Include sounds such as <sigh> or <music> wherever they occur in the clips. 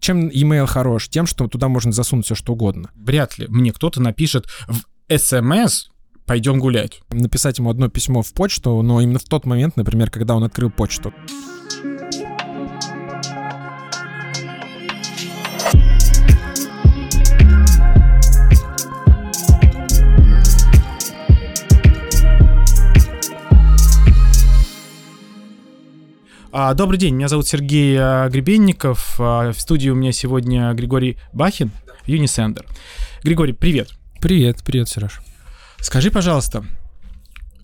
чем email хорош? Тем, что туда можно засунуть все что угодно. Вряд ли мне кто-то напишет в СМС пойдем гулять. Написать ему одно письмо в почту, но именно в тот момент, например, когда он открыл почту. Добрый день, меня зовут Сергей а, Гребенников. А, в студии у меня сегодня Григорий Бахин, Unisender. Григорий, привет. Привет, привет, Сереж. Скажи, пожалуйста,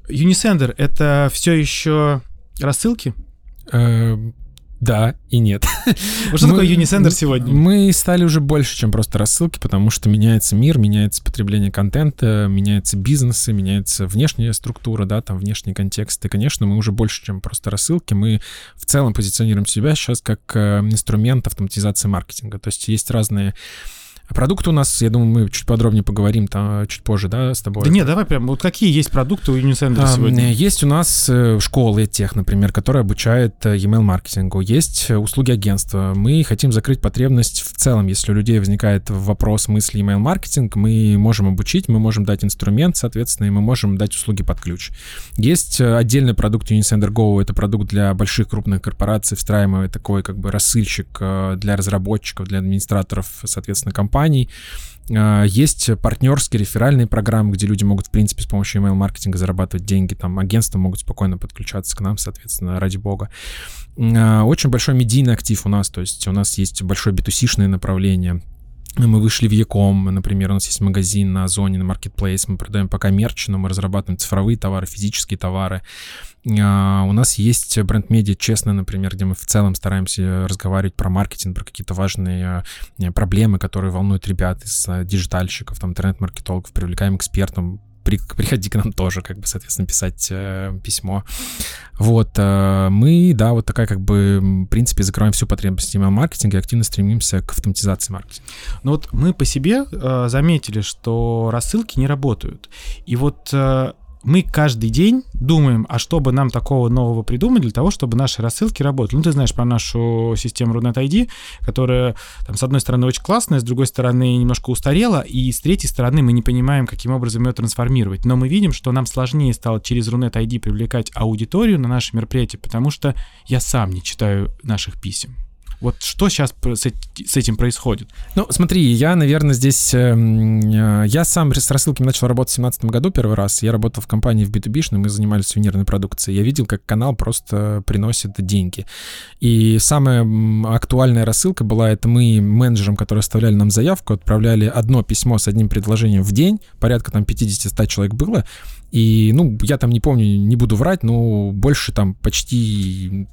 Unisender — это все еще рассылки? Да и нет. Вот <laughs> что такое Unisender сегодня? Мы стали уже больше, чем просто рассылки, потому что меняется мир, меняется потребление контента, меняются бизнесы, меняется внешняя структура, да, там внешний контекст. И, конечно, мы уже больше, чем просто рассылки. Мы в целом позиционируем себя сейчас как э, инструмент автоматизации маркетинга. То есть есть разные а продукты у нас, я думаю, мы чуть подробнее поговорим там чуть позже, да, с тобой. Да нет, давай прям, вот какие есть продукты у Unisender а, сегодня? Есть у нас э, школы тех, например, которые обучают э, email маркетингу. Есть э, услуги агентства. Мы хотим закрыть потребность в целом. Если у людей возникает вопрос, мысли email маркетинг, мы можем обучить, мы можем дать инструмент, соответственно, и мы можем дать услуги под ключ. Есть отдельный продукт Unisender Go, это продукт для больших крупных корпораций, встраиваемый такой как бы рассыльщик для разработчиков, для администраторов, соответственно, компаний компаний. А, есть партнерские реферальные программы, где люди могут, в принципе, с помощью email-маркетинга зарабатывать деньги. Там агентства могут спокойно подключаться к нам, соответственно, ради бога. А, очень большой медийный актив у нас, то есть у нас есть большое b направление. Мы вышли в Яком, например, у нас есть магазин на Озоне, на Marketplace, мы продаем пока мерч, но мы разрабатываем цифровые товары, физические товары. А, у нас есть бренд-медиа «Честно», например, где мы в целом стараемся разговаривать про маркетинг, про какие-то важные а, проблемы, которые волнуют ребят из а, digital щиков, там, интернет-маркетологов, привлекаем экспертов, при, приходи к нам тоже, как бы, соответственно, писать э, письмо. Вот, э, мы, да, вот такая, как бы, в принципе, закрываем всю потребность email-маркетинга и активно стремимся к автоматизации маркетинга. Ну вот мы по себе э, заметили, что рассылки не работают. И вот э, мы каждый день думаем, а что бы нам такого нового придумать для того, чтобы наши рассылки работали. Ну, ты знаешь про нашу систему Rudnet ID, которая, там, с одной стороны, очень классная, с другой стороны, немножко устарела, и с третьей стороны, мы не понимаем, каким образом ее трансформировать. Но мы видим, что нам сложнее стало через Rudnet ID привлекать аудиторию на наши мероприятия, потому что я сам не читаю наших писем. Вот что сейчас с этим происходит? Ну, смотри, я, наверное, здесь... Эм, э, я сам с рассылками начал работать в 2017 году первый раз. Я работал в компании в B2B, мы занимались сувенирной продукцией. Я видел, как канал просто приносит деньги. И самая актуальная рассылка была, это мы менеджерам, которые оставляли нам заявку, отправляли одно письмо с одним предложением в день, порядка там 50-100 человек было, и, ну, я там не помню, не буду врать, но больше там почти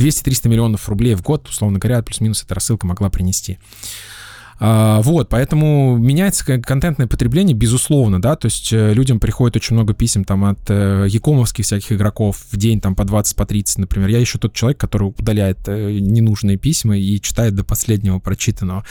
200-300 миллионов рублей в год, условно говоря, плюс-минус эта рассылка могла принести. А, вот, поэтому меняется контентное потребление, безусловно, да, то есть э, людям приходит очень много писем там от э, якомовских всяких игроков в день там по 20, по 30, например. Я еще тот человек, который удаляет э, ненужные письма и читает до последнего прочитанного.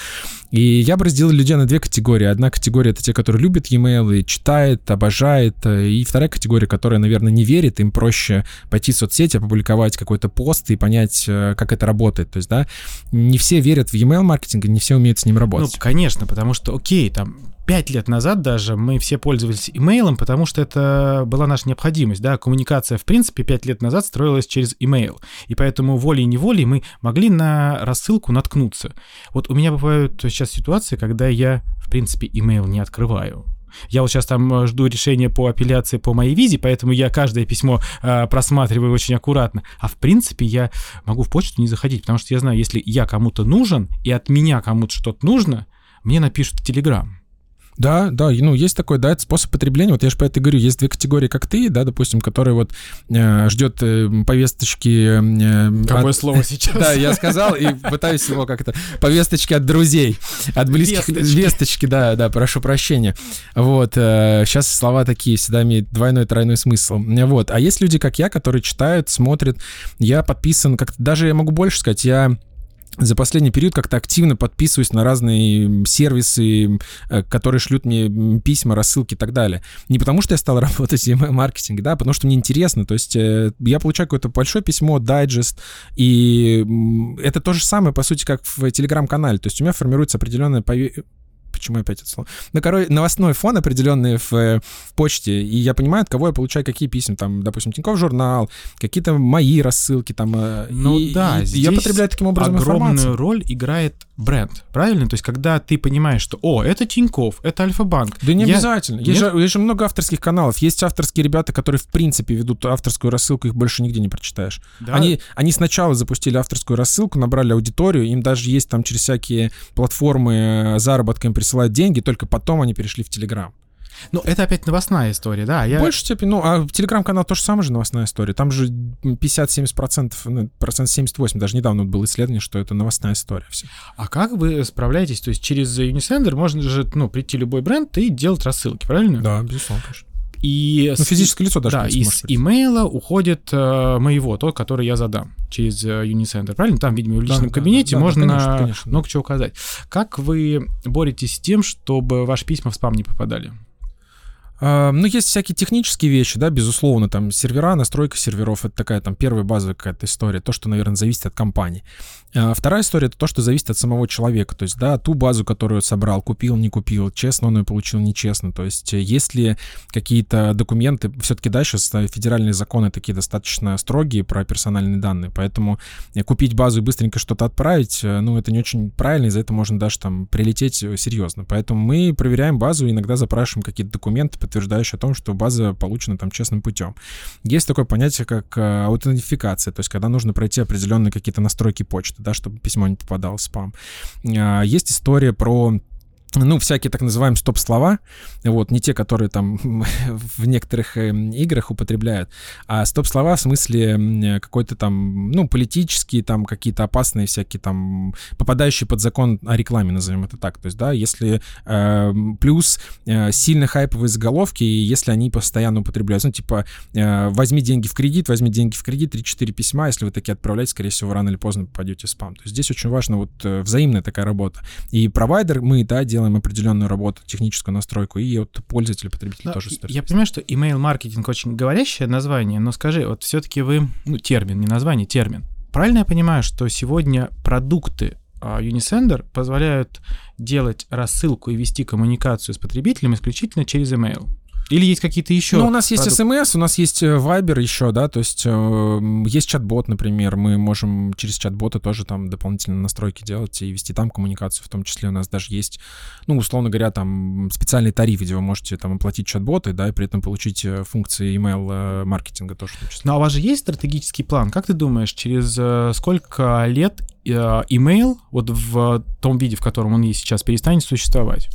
И я бы разделил людей на две категории. Одна категория — это те, которые любят e-mail и читает, обожает. И вторая категория, которая, наверное, не верит, им проще пойти в соцсети, опубликовать какой-то пост и понять, как это работает. То есть, да, не все верят в e-mail маркетинг, не все умеют с ним работать. Ну, конечно, потому что, окей, там, пять лет назад даже мы все пользовались имейлом, потому что это была наша необходимость, да, коммуникация, в принципе, пять лет назад строилась через имейл, и поэтому волей-неволей мы могли на рассылку наткнуться. Вот у меня бывают сейчас ситуации, когда я, в принципе, имейл не открываю, я вот сейчас там э, жду решения по апелляции по моей визе, поэтому я каждое письмо э, просматриваю очень аккуратно. А в принципе я могу в почту не заходить, потому что я знаю, если я кому-то нужен и от меня кому-то что-то нужно, мне напишут в Телеграм. Да, да, ну есть такой, да, это способ потребления. Вот я же по этой говорю, есть две категории, как ты, да, допустим, которые вот э, ждет э, повесточки. Э, Какое от... слово <laughs> сейчас? Да, я сказал и пытаюсь его как-то повесточки от друзей, от близких весточки, весточки да, да, прошу прощения. Вот э, сейчас слова такие всегда имеют двойной, тройной смысл. Вот, а есть люди, как я, которые читают, смотрят. Я подписан, как даже я могу больше сказать, я за последний период как-то активно подписываюсь на разные сервисы, э, которые шлют мне письма, рассылки и так далее. Не потому, что я стал <laughs> работать в email-маркетинге, да, а потому что мне интересно. То есть э, я получаю какое-то большое письмо, дайджест, и это то же самое, по сути, как в телеграм-канале. То есть у меня формируется определенная почему опять это слово? Ну, короче, новостной фон определенный в, в почте, и я понимаю, от кого я получаю какие письма, там, допустим, Тинькофф журнал, какие-то мои рассылки, там, э, ну и, да, и я потребляю таким образом огромную информацию. роль играет бренд, правильно? То есть, когда ты понимаешь, что, о, это Тиньков, это Альфа-банк. Да не я... обязательно. Есть, же, есть же много авторских каналов. Есть авторские ребята, которые, в принципе, ведут авторскую рассылку, их больше нигде не прочитаешь. Да. Они, они сначала запустили авторскую рассылку, набрали аудиторию, им даже есть там через всякие платформы э, заработка им присылают деньги, только потом они перешли в Телеграм. Ну, это опять новостная история, да? Я... В большей степени, ну, а телеграм-канал тоже самое же новостная история. Там же 50-70%, ну, процент 78, даже недавно было исследование, что это новостная история все. А как вы справляетесь? То есть через Unisender можно же, ну, прийти любой бренд и делать рассылки, правильно? Да, безусловно, конечно. И ну, физическое лицо даже да, из имейла уходит э, моего, тот, который я задам через э, Unicenter, правильно? Там, видимо, в личном да, кабинете да, можно да, конечно, конечно, много чего указать. Как вы боретесь с тем, чтобы ваши письма в спам не попадали? Ну, есть всякие технические вещи, да, безусловно, там сервера, настройка серверов, это такая там первая базовая какая-то история, то, что, наверное, зависит от компании. А, вторая история — это то, что зависит от самого человека, то есть, да, ту базу, которую собрал, купил, не купил, честно он ее получил, нечестно, то есть, есть ли какие-то документы, все-таки, да, сейчас федеральные законы такие достаточно строгие про персональные данные, поэтому купить базу и быстренько что-то отправить, э, ну, это не очень правильно, и за это можно даже там прилететь э, серьезно, поэтому мы проверяем базу, иногда запрашиваем какие-то документы, подтверждающий о том, что база получена там честным путем. Есть такое понятие, как э, аутентификация, то есть когда нужно пройти определенные какие-то настройки почты, да, чтобы письмо не попадало в спам. А, есть история про ну, всякие так называемые стоп-слова, вот, не те, которые там <laughs> в некоторых э, играх употребляют, а стоп-слова в смысле какой-то там, ну, политические, там, какие-то опасные всякие там, попадающие под закон о рекламе, назовем это так, то есть, да, если э, плюс э, сильно хайповые заголовки, и если они постоянно употребляются, ну, типа, э, возьми деньги в кредит, возьми деньги в кредит, 3-4 письма, если вы такие отправляете, скорее всего, рано или поздно попадете в спам. То есть здесь очень важно вот э, взаимная такая работа. И провайдер, мы, да, делаем делаем определенную работу, техническую настройку, и вот пользователь, потребитель но тоже Я понимаю, что email-маркетинг очень говорящее название, но скажи, вот все-таки вы, ну, термин, не название, термин. Правильно я понимаю, что сегодня продукты а, Unisender позволяют делать рассылку и вести коммуникацию с потребителем исключительно через email? Или есть какие-то еще? Ну, у нас есть смс, у нас есть э, Viber еще, да, то есть э, есть чат-бот, например, мы можем через чат-бота тоже там дополнительные настройки делать и вести там коммуникацию, в том числе у нас даже есть, ну, условно говоря, там специальный тариф, где вы можете там оплатить чат-боты, да, и при этом получить э, функции email-маркетинга тоже. В том числе. Ну, а у вас же есть стратегический план? Как ты думаешь, через э, сколько лет email вот в том виде, в котором он есть сейчас, перестанет существовать?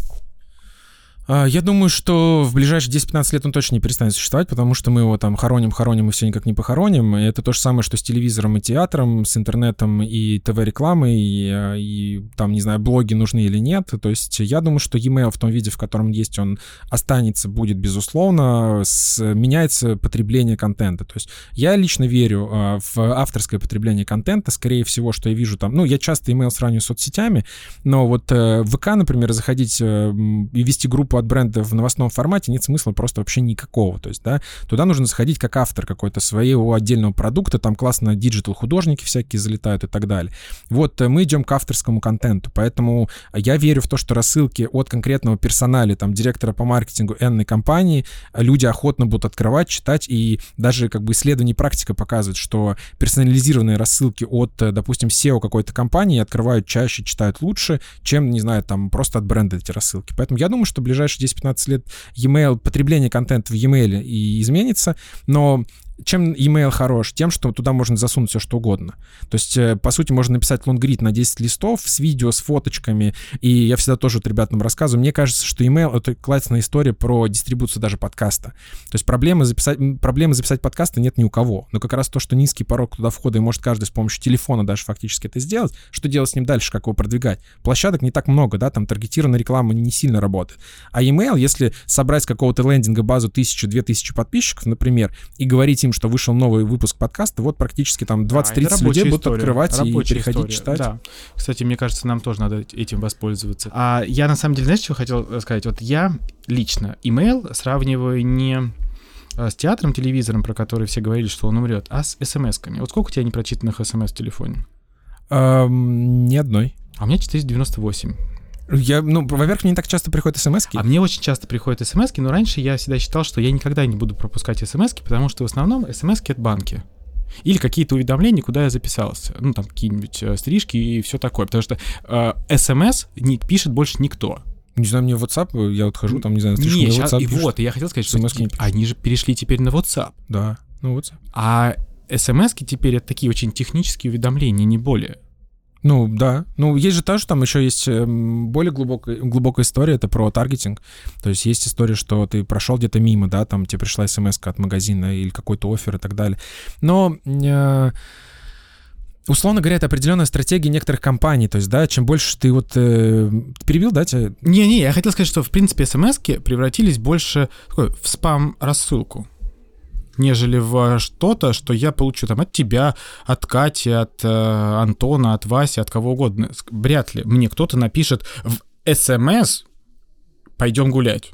А, я думаю, что в ближайшие 10-15 лет он точно не перестанет существовать, потому что мы его там хороним, хороним и все никак не похороним. И это то же самое, что с телевизором и театром, с интернетом и ТВ-рекламой, и, а, и там, не знаю, блоги нужны или нет. То есть я думаю, что e-mail в том виде, в котором есть, он останется, будет, безусловно. С, меняется потребление контента. То есть я лично верю а, в авторское потребление контента. Скорее всего, что я вижу там... Ну, я часто email сравниваю с соцсетями, но вот э, в ВК, например, заходить э, и вести группу от бренда в новостном формате нет смысла просто вообще никакого. То есть, да, туда нужно заходить как автор какой-то своего отдельного продукта, там классно digital художники всякие залетают и так далее. Вот э, мы идем к авторскому контенту, поэтому я верю в то, что рассылки от конкретного персонала, там, директора по маркетингу энной компании, люди охотно будут открывать, читать, и даже как бы исследование практика показывает, что персонализированные рассылки от, э, допустим, SEO какой-то компании открывают чаще, читают лучше, чем, не знаю, там, просто от бренда эти рассылки. Поэтому я думаю, что в ближайшее ближайшие 10-15 лет e-mail, потребление контента в e-mail и изменится, но чем email хорош? Тем, что туда можно засунуть все что угодно. То есть, э, по сути, можно написать лонгрид на 10 листов с видео, с фоточками. И я всегда тоже вот ребятам рассказываю. Мне кажется, что email — это классная история про дистрибуцию даже подкаста. То есть проблемы записать, проблемы записать подкасты нет ни у кого. Но как раз то, что низкий порог туда входа, и может каждый с помощью телефона даже фактически это сделать, что делать с ним дальше, как его продвигать? Площадок не так много, да, там таргетированная реклама не сильно работает. А email, если собрать с какого-то лендинга базу тысячу-две тысячи подписчиков, например, и говорить оповестим, что вышел новый выпуск подкаста, вот практически там 20-30 это людей будут история. открывать и переходить история, читать. Да. Кстати, мне кажется, нам тоже надо этим воспользоваться. А я на самом деле, знаешь, что хотел сказать? Вот я лично email сравниваю не а, с театром, телевизором, про который все говорили, что он умрет, а с смс-ками. Вот сколько у тебя непрочитанных смс в телефоне? Эм, ни одной. А у меня 498. Я, ну, во-первых, мне не так часто приходят смс А мне очень часто приходят смс но раньше я всегда считал, что я никогда не буду пропускать смс потому что в основном смс это банки. Или какие-то уведомления, куда я записался. Ну, там какие-нибудь э, стрижки и все такое. Потому что э, смс не пишет больше никто. Не знаю, мне в WhatsApp, я вот хожу, там, не знаю, слишком Не, щас- WhatsApp и пишут. вот, я хотел сказать, что не они же перешли теперь на WhatsApp. Да, ну WhatsApp. А смс теперь это такие очень технические уведомления, не более. Ну, да. Ну, есть же тоже, там еще есть эм, более глубокая, глубокая история, это про таргетинг. То есть есть история, что ты прошел где-то мимо, да, там тебе пришла смс от магазина или какой-то офер и так далее. Но... э, Условно говоря, это определенная стратегия некоторых компаний. То есть, да, чем больше ты вот... э, перебил, да, тебя? Не-не, я хотел сказать, что в принципе смс превратились больше такой, в спам-рассылку нежели в что-то, что я получу там от тебя, от Кати, от э, Антона, от Васи, от кого угодно. Вряд ли мне кто-то напишет в СМС «пойдем гулять».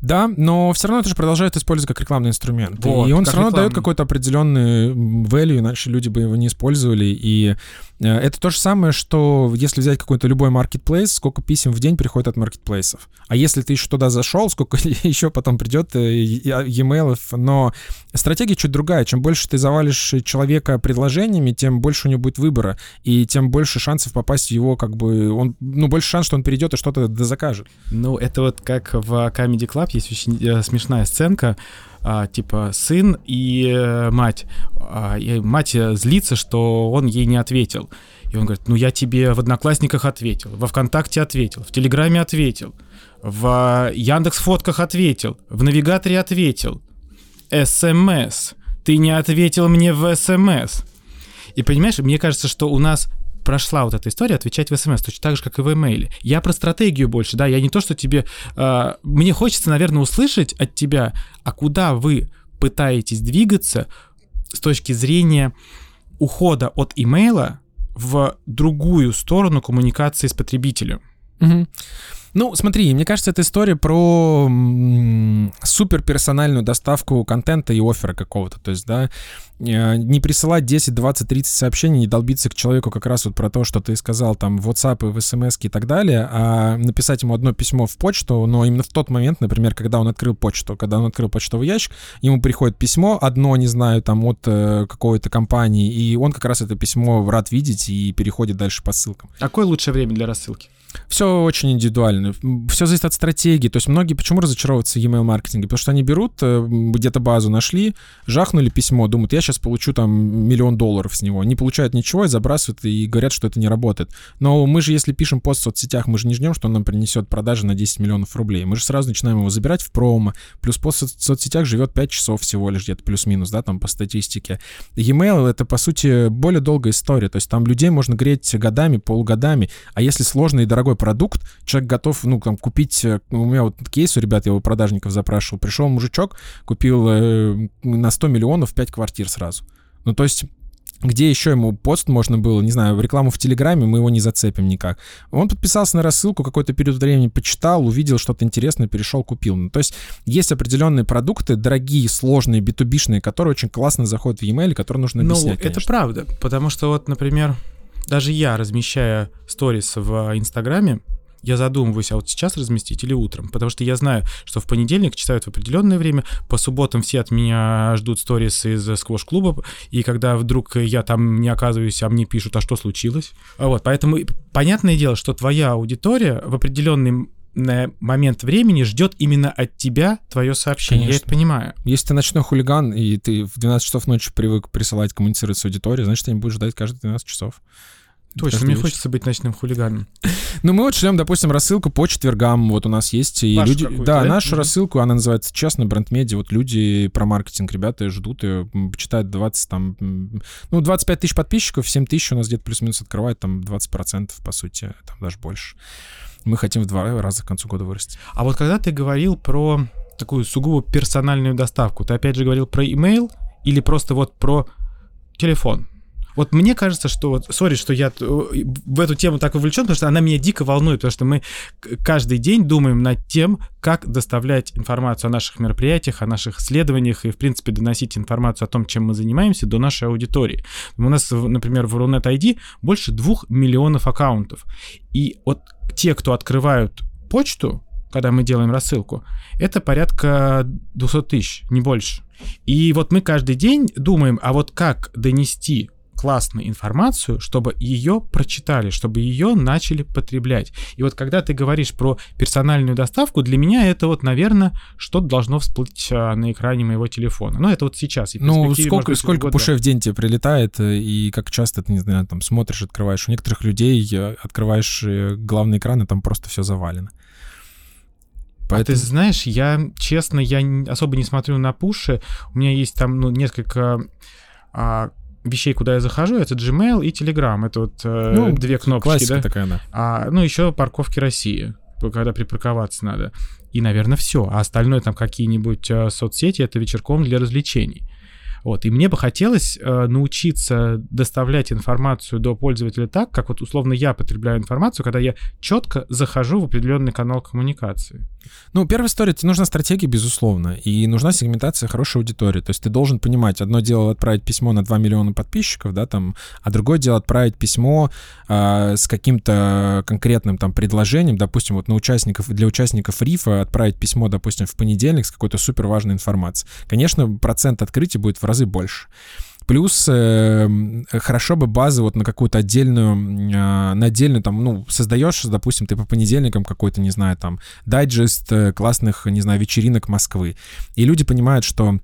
Да, но все равно это же продолжает использовать как рекламный инструмент. Вот, и он все равно дает рекламный. какой-то определенный value, иначе люди бы его не использовали. И это то же самое, что если взять какой-то любой marketplace, сколько писем в день приходит от маркетплейсов. А если ты еще туда зашел, сколько <laughs> еще потом придет э, e- e-mail. Но стратегия чуть другая. Чем больше ты завалишь человека предложениями, тем больше у него будет выбора. И тем больше шансов попасть в его, как бы, он, ну, больше шанс, что он перейдет и что-то закажет. Ну, это вот как в Comedy Club есть очень э, смешная сценка, а, типа сын и э, мать. А, и мать э, злится, что он ей не ответил. И он говорит, ну я тебе в Одноклассниках ответил, во Вконтакте ответил, в Телеграме ответил, в Яндекс Фотках ответил, в Навигаторе ответил. СМС. Ты не ответил мне в СМС. И понимаешь, мне кажется, что у нас прошла вот эта история отвечать в СМС, точно так же, как и в имейле. Я про стратегию больше, да, я не то, что тебе... э, мне хочется, наверное, услышать от тебя, а куда вы пытаетесь двигаться с точки зрения ухода от имейла в другую сторону коммуникации с потребителем. Мгм. Ну, смотри, мне кажется, это история про суперперсональную доставку контента и оффера какого-то. То есть, да, э, не присылать 10, 20, 30 сообщений, не долбиться к человеку как раз вот про то, что ты сказал там в WhatsApp и в смс и так далее, а написать ему одно письмо в почту, но именно в тот момент, например, когда он открыл почту, когда он открыл почтовый ящик, ему приходит письмо, одно, не знаю, там от э, какой-то компании, и он как раз это письмо рад видеть и переходит дальше по ссылкам. Какое лучшее время для рассылки? Все очень индивидуально. Все зависит от стратегии. То есть многие почему разочаровываются в email маркетинге? Потому что они берут, э, где-то базу нашли, жахнули письмо, думают, я сейчас получу там миллион долларов с него. Не получают ничего и забрасывают, и говорят, что это не работает. Но мы же, если пишем пост в соцсетях, мы же не ждем, что он нам принесет продажи на 10 миллионов рублей. Мы же сразу начинаем его забирать в промо. Плюс пост в соцсетях живет 5 часов всего лишь где-то плюс-минус, да, там по статистике. E-mail — это, по сути, более долгая история. То есть там людей можно греть годами, полугодами. А если сложный и дорогой продукт, человек готов, ну, там, купить... э, У меня вот кейс у ребят, я у продажников запрашивал. Пришел мужичок, купил э, на 100 миллионов 5 квартир сразу. Ну, то есть где еще ему пост можно было, не знаю, рекламу в Телеграме, мы его не зацепим никак. Он подписался на рассылку, какой-то период времени почитал, увидел что-то интересное, перешел, купил. Ну, то есть есть определенные продукты, дорогие, сложные, битубишные, которые очень классно заходят в e-mail, которые нужно Ну, объяснять, это конечно. правда, потому что вот, например, даже я, размещая сторис в Инстаграме, я задумываюсь, а вот сейчас разместить или утром, потому что я знаю, что в понедельник читают в определенное время, по субботам все от меня ждут сторис из сквош-клуба, и когда вдруг я там не оказываюсь, а мне пишут, а что случилось? А Вот, поэтому понятное дело, что твоя аудитория в определенный момент времени ждет именно от тебя твое сообщение. Я Конечно. это понимаю. Если ты ночной хулиган, и ты в 12 часов ночи привык присылать, коммуницировать с аудиторией, значит, они будут ждать каждые 12 часов. Точно, Каждый мне вечер. хочется быть ночным хулиганом. <laughs> Ну, мы вот шлем, допустим, рассылку по четвергам. Вот у нас есть. И Вашу люди. Да, да? нашу Мгм. рассылку, она называется честно, бренд-медиа. Вот люди про маркетинг, ребята ждут и читают 20 там. Ну, 25 тысяч подписчиков, 7 тысяч у нас где-то плюс-минус открывает, там 20%, по сути, там даже больше. Мы хотим в два раза к концу года вырасти. А вот когда ты говорил про такую сугубо персональную доставку. Ты опять же говорил про email или просто вот про телефон? Вот мне кажется, что вот, сори, что я э, в эту тему так увлечен, потому что она меня дико волнует, потому что мы каждый день думаем над тем, как доставлять информацию о наших мероприятиях, о наших исследованиях и, в принципе, доносить информацию о том, чем мы занимаемся, до нашей аудитории. У нас, например, в Runet ID больше двух миллионов аккаунтов. И вот те, кто открывают почту, когда мы делаем рассылку, это порядка 200 тысяч, не больше. И вот мы каждый день думаем, а вот как донести классную информацию, чтобы ее прочитали, чтобы ее начали потреблять. И вот когда ты говоришь про персональную доставку, для меня это вот, наверное, что-то должно всплыть а, на экране моего телефона. Ну, это вот сейчас. Ну, сколько, быть, сколько пушей в день тебе прилетает, э, и как часто ты, не знаю, там смотришь, открываешь. У некоторых людей э, открываешь э, главный экран, и там просто все завалено. Поэтому... А ты знаешь, я, честно, я особо не смотрю на пуши. У меня есть там, ну, несколько а, вещей, куда я захожу, это Gmail и Telegram. Это вот э, ну, две кнопочки, да? такая, да. А, ну, еще парковки России, когда припарковаться надо. И, наверное, все. А остальное там какие-нибудь э, соцсети, это вечерком для развлечений. Вот. И мне бы хотелось э, научиться доставлять информацию до пользователя так, как вот условно я потребляю информацию, когда я четко захожу в определенный канал коммуникации. Ну, первая история, тебе нужна стратегия, безусловно, и нужна сегментация хорошей аудитории. То есть ты должен понимать, одно дело отправить письмо на 2 миллиона подписчиков, да, там, а другое дело отправить письмо э, с каким-то конкретным там предложением, допустим, вот на участников, для участников рифа отправить письмо, допустим, в понедельник с какой-то супер важной информацией. Конечно, процент открытия будет в разы больше. Плюс э, хорошо бы базы вот на какую-то отдельную, э, на отдельную там, ну, создаешь, допустим, ты по понедельникам какой-то, не знаю, там, дайджест э, классных, не знаю, вечеринок Москвы. И люди понимают, что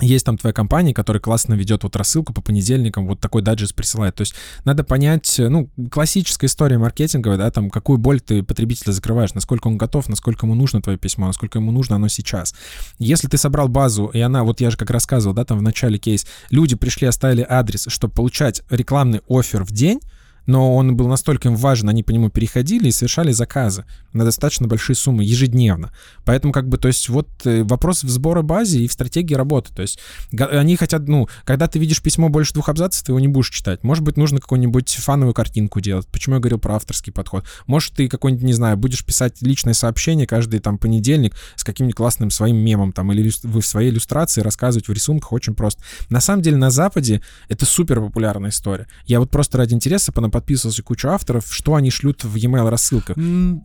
есть там твоя компания, которая классно ведет вот рассылку по понедельникам, вот такой даджест присылает. То есть надо понять, ну, классическая история маркетинговая, да, там, какую боль ты потребителя закрываешь, насколько он готов, насколько ему нужно твое письмо, насколько ему нужно оно сейчас. Если ты собрал базу, и она, вот я же как рассказывал, да, там в начале кейс, люди пришли, оставили адрес, чтобы получать рекламный офер в день, но он был настолько им важен, они по нему переходили и совершали заказы на достаточно большие суммы ежедневно. Поэтому как бы, то есть вот э, вопрос в сборе базе и в стратегии работы. То есть они хотят, ну, когда ты видишь письмо больше двух абзацев, ты его не будешь читать. Может быть, нужно какую-нибудь фановую картинку делать. Почему я говорил про авторский подход? Может, ты какой-нибудь, не знаю, будешь писать личное сообщение каждый там понедельник с каким-нибудь классным своим мемом там или вы в своей иллюстрации рассказывать в рисунках очень просто. На самом деле на Западе это супер популярная история. Я вот просто ради интереса подписывался кучу авторов, что они шлют в e-mail рассылках.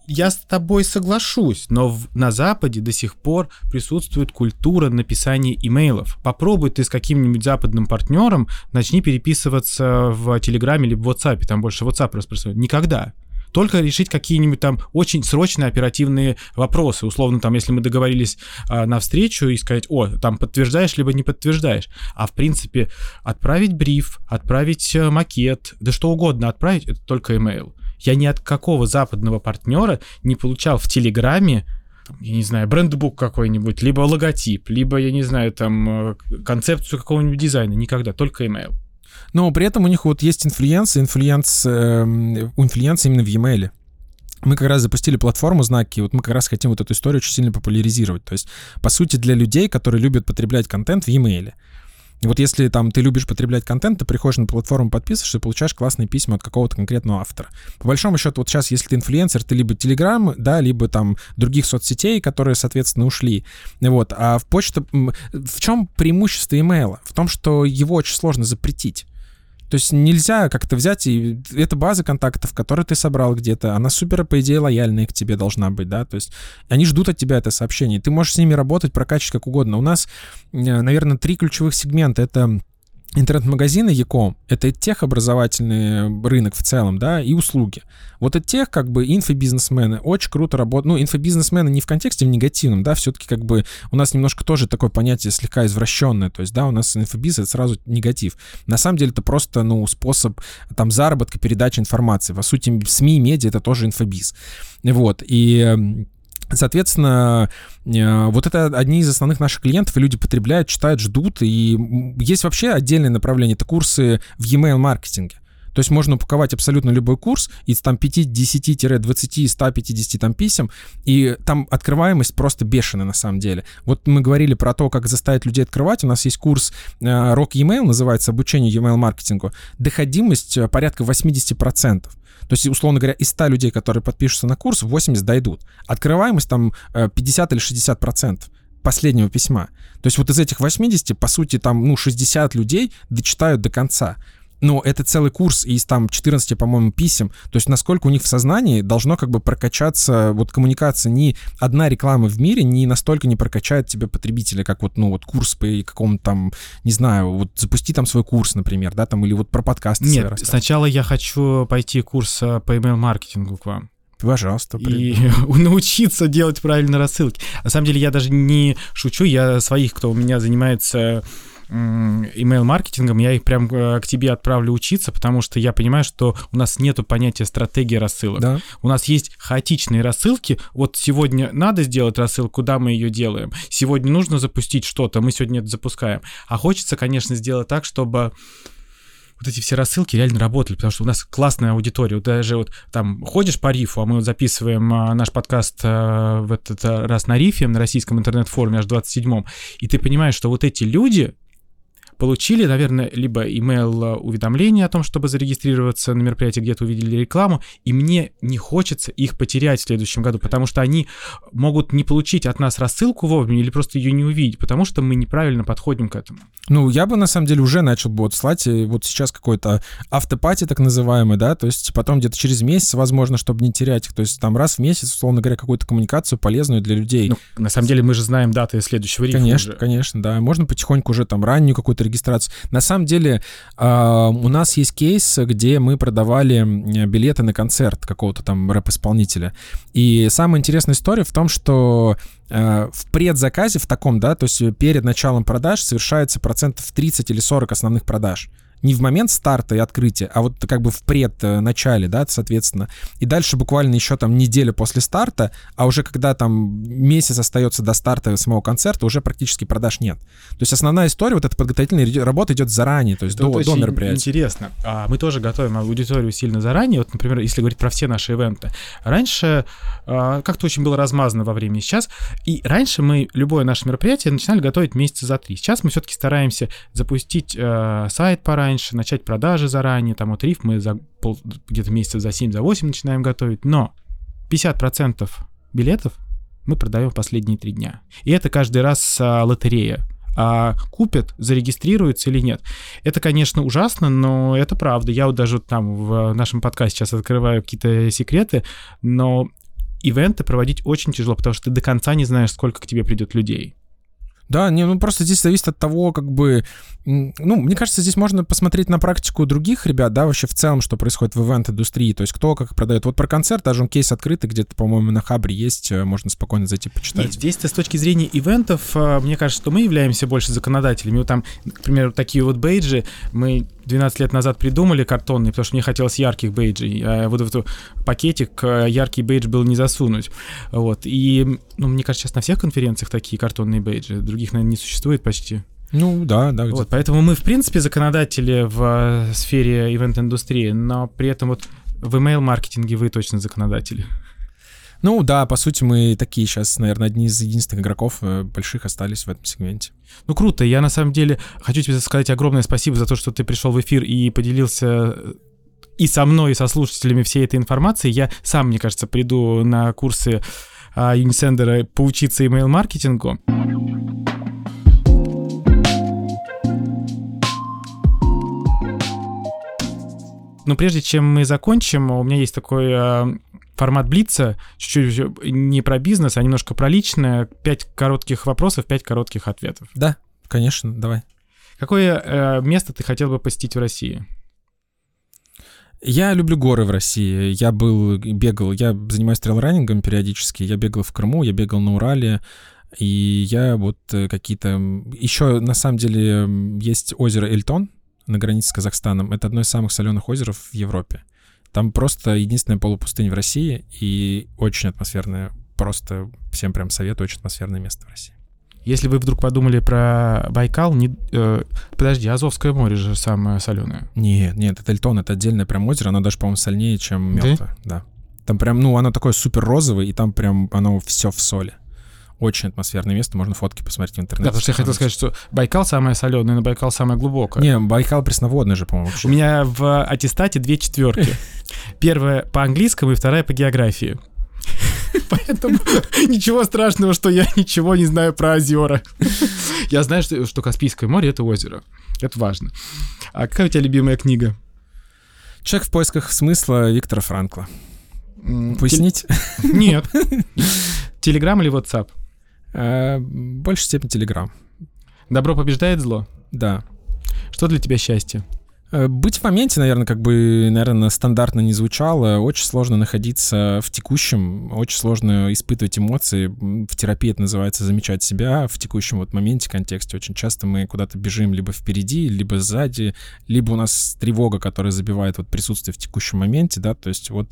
Я с тобой соглашусь, но в, на Западе до сих пор присутствует культура написания имейлов. Попробуй ты с каким-нибудь западным партнером, начни переписываться в Телеграме или в WhatsApp, там больше WhatsApp распространяют. Никогда только решить какие-нибудь там очень срочные оперативные вопросы. Условно, там, если мы договорились а, на встречу и сказать, о, там подтверждаешь, либо не подтверждаешь. А в принципе, отправить бриф, отправить э, макет, да что угодно отправить, это только email. Я ни от какого западного партнера не получал в Телеграме я не знаю, брендбук какой-нибудь, либо логотип, либо, я не знаю, там, э, концепцию какого-нибудь дизайна. Никогда, только email. Но при этом у них вот есть influence, influence, э, influence именно в e-mail. Мы как раз запустили платформу знаки, вот мы как раз хотим вот эту историю очень сильно популяризировать. То есть, по сути, для людей, которые любят потреблять контент в e-mail. Вот если там ты любишь потреблять контент, ты приходишь на платформу, подписываешься получаешь классные письма от какого-то конкретного автора. По большому счету, вот сейчас, если ты инфлюенсер, ты либо Telegram, да, либо там других соцсетей, которые, соответственно, ушли. Вот. А в почту... В чем преимущество имейла? В том, что его очень сложно запретить. То есть нельзя как-то взять и... Это база контактов, которые ты собрал где-то. Она супер, по идее, лояльная к тебе должна быть, да? То есть они ждут от тебя это сообщение. Ты можешь с ними работать, прокачивать как угодно. У нас, наверное, три ключевых сегмента. Это интернет-магазины Яком — это техобразовательный рынок в целом, да, и услуги. Вот от тех, как бы, инфобизнесмены очень круто работают. Ну, инфобизнесмены не в контексте в негативном, да, все-таки, как бы, у нас немножко тоже такое понятие слегка извращенное, то есть, да, у нас инфобиз — это сразу негатив. На самом деле это просто, ну, способ, там, заработка, передачи информации. По сути, СМИ, медиа — это тоже инфобиз. Вот, и Соответственно, э, вот это одни из основных наших клиентов, и люди потребляют, читают, ждут. И есть вообще отдельное направление, это курсы в e-mail маркетинге. То есть можно упаковать абсолютно любой курс из там 5, 10, 20, 150 там писем, и там открываемость просто бешеная на самом деле. Вот мы говорили про то, как заставить людей открывать. У нас есть курс э, Rock Email, называется «Обучение email маркетингу». Доходимость э, порядка 80%. То есть, условно говоря, из 100 людей, которые подпишутся на курс, 80 дойдут. Открываемость там 50 э, или 60 процентов последнего письма. То есть вот из этих 80, по сути, там, ну, 60 людей дочитают до конца но это целый курс из там 14, по-моему, писем. То есть насколько у них в сознании должно как бы прокачаться вот коммуникация. Ни одна реклама в мире не настолько не прокачает тебе потребителя, как вот, ну, вот курс по какому-то там, не знаю, вот запусти там свой курс, например, да, там, или вот про подкасты. Нет, сначала я хочу пойти курс э, по email-маркетингу к вам. Пожалуйста. И <laughs> научиться делать правильно рассылки. На самом деле я даже не шучу, я своих, кто у меня занимается email-маркетингом, я их прям э, к тебе отправлю учиться, потому что я понимаю, что у нас нету понятия стратегии рассылок. Да. У нас есть хаотичные рассылки. Вот сегодня надо сделать рассылку, куда мы ее делаем. Сегодня нужно запустить что-то, мы сегодня это запускаем. А хочется, конечно, сделать так, чтобы вот эти все рассылки реально работали, потому что у нас классная аудитория. Вот даже вот там ходишь по рифу, а мы вот записываем а, наш подкаст а, в этот раз на рифе, на российском интернет-форуме аж 27-м, и ты понимаешь, что вот эти люди, получили, наверное, либо email уведомление о том, чтобы зарегистрироваться на мероприятии, где-то увидели рекламу, и мне не хочется их потерять в следующем году, потому что они могут не получить от нас рассылку вовремя или просто ее не увидеть, потому что мы неправильно подходим к этому. Ну, я бы на самом деле уже начал бы вот слать вот сейчас какой-то автопати так называемый, да, то есть потом где-то через месяц, возможно, чтобы не терять их, то есть там раз в месяц, условно говоря, какую-то коммуникацию полезную для людей. Ну, на самом деле мы же знаем даты следующего рифа Конечно, уже. конечно, да. Можно потихоньку уже там раннюю какую-то регистрацию. На самом деле э, у нас есть кейс, где мы продавали билеты на концерт какого-то там рэп-исполнителя. И самая интересная история в том, что э, в предзаказе в таком, да, то есть перед началом продаж совершается процентов 30 или 40 основных продаж не в момент старта и открытия, а вот как бы в предначале, да, соответственно. И дальше буквально еще там неделя после старта, а уже когда там месяц остается до старта самого концерта, уже практически продаж нет. То есть основная история, вот эта подготовительная работа идет заранее, то есть Это до, вот до мероприятия. Интересно. А мы тоже готовим аудиторию сильно заранее. Вот, например, если говорить про все наши ивенты. Раньше а, как-то очень было размазано во времени сейчас. И раньше мы любое наше мероприятие начинали готовить месяца за три. Сейчас мы все-таки стараемся запустить э, сайт пораньше, раньше, начать продажи заранее, там вот риф мы за пол, где-то месяцев за 7, за 8 начинаем готовить, но 50% билетов мы продаем в последние три дня. И это каждый раз а, лотерея. А купят, зарегистрируются или нет. Это, конечно, ужасно, но это правда. Я вот даже там в нашем подкасте сейчас открываю какие-то секреты, но ивенты проводить очень тяжело, потому что ты до конца не знаешь, сколько к тебе придет людей. Да, не, ну просто здесь зависит от того, как бы, ну, мне кажется, здесь можно посмотреть на практику других ребят, да, вообще в целом, что происходит в ивент-индустрии, то есть кто как продает. Вот про концерт, даже он кейс открытый, где-то, по-моему, на Хабре есть, э, можно спокойно зайти почитать. Нет, здесь-то с точки зрения ивентов, э, мне кажется, что мы являемся больше законодателями. Вот там, например, такие вот бейджи, мы 12 лет назад придумали картонные, потому что мне хотелось ярких бейджей. А вот в этот пакетик э, яркий бейдж был не засунуть. Вот. И, ну, мне кажется, сейчас на всех конференциях такие картонные бейджи. Других, наверное, не существует почти. Ну да, да. Вот, поэтому мы, в принципе, законодатели в э, сфере ивент-индустрии, но при этом вот в email-маркетинге вы точно законодатели. Ну да, по сути, мы такие сейчас, наверное, одни из единственных игроков э, больших остались в этом сегменте. Ну круто, я на самом деле хочу тебе сказать огромное спасибо за то, что ты пришел в эфир и поделился э, и со мной, и со слушателями всей этой информации. Я сам, мне кажется, приду на курсы а, Unisender поучиться email-маркетингу. Но прежде чем мы закончим, у меня есть такой а, формат Блица, чуть-чуть не про бизнес, а немножко про личное. Пять коротких вопросов, пять коротких ответов. Да, конечно, давай. Какое э, место ты хотел бы посетить в России? Я люблю горы в России. Я был, бегал, я занимаюсь трейл-раннингом периодически. Я бегал в Крыму, я бегал на Урале. И я вот э, какие-то... Еще, на самом деле, есть озеро Эльтон на границе с Казахстаном. Это одно из самых соленых озер в Европе. Там просто единственная полупустынь в России и очень атмосферная. Просто всем прям советую, очень атмосферное место в России. Если вы вдруг подумали про Байкал, не, э, подожди, Азовское море же самое соленое. Нет, нет, это Эльтон, это отдельное прям озеро, оно даже, по-моему, сольнее, чем Мелта. Да? да. Там прям, ну, оно такое супер розовое, и там прям оно все в соли. Очень атмосферное место, можно фотки посмотреть в интернете. Да, потому что я хотел сказать, что Байкал самое соленое, но Байкал самое глубокое. Не, Байкал пресноводный же, по-моему. У меня в аттестате две четверки. <laughs> Первая по английскому и вторая по географии. <laughs> Поэтому <laughs> ничего страшного, что я ничего не знаю про озера. Я знаю, что, что Каспийское море — это озеро. Это важно. А какая у тебя любимая книга? «Человек в поисках смысла» Виктора Франкла. Пояснить? Нет. Телеграм или WhatsApp? Э, больше степени Телеграм. Добро побеждает зло? Да. Что для тебя счастье? Э, быть в моменте, наверное, как бы, наверное, стандартно не звучало. Очень сложно находиться в текущем, очень сложно испытывать эмоции. В терапии это называется замечать себя в текущем вот моменте, контексте. Очень часто мы куда-то бежим либо впереди, либо сзади, либо у нас тревога, которая забивает вот присутствие в текущем моменте, да, то есть вот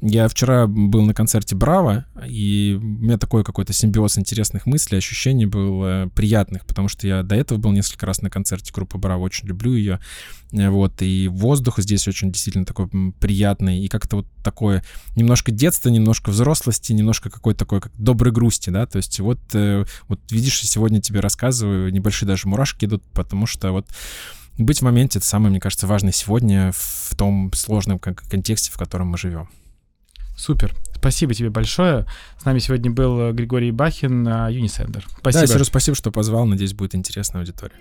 я вчера был на концерте Браво, и у меня такой какой-то симбиоз интересных мыслей, ощущений был э, приятных, потому что я до этого был несколько раз на концерте группы Браво, очень люблю ее. Э, вот, и воздух здесь очень действительно такой приятный, и как-то вот такое немножко детства, немножко взрослости, немножко какой-то такой как доброй грусти, да, то есть вот, э, вот видишь, сегодня тебе рассказываю, небольшие даже мурашки идут, потому что вот быть в моменте — это самое, мне кажется, важное сегодня в том сложном контексте, в котором мы живем. Супер. Спасибо тебе большое. С нами сегодня был э, Григорий Бахин, Юнисендер. Спасибо. Да, Сереж, спасибо, что позвал. Надеюсь, будет интересная аудитория.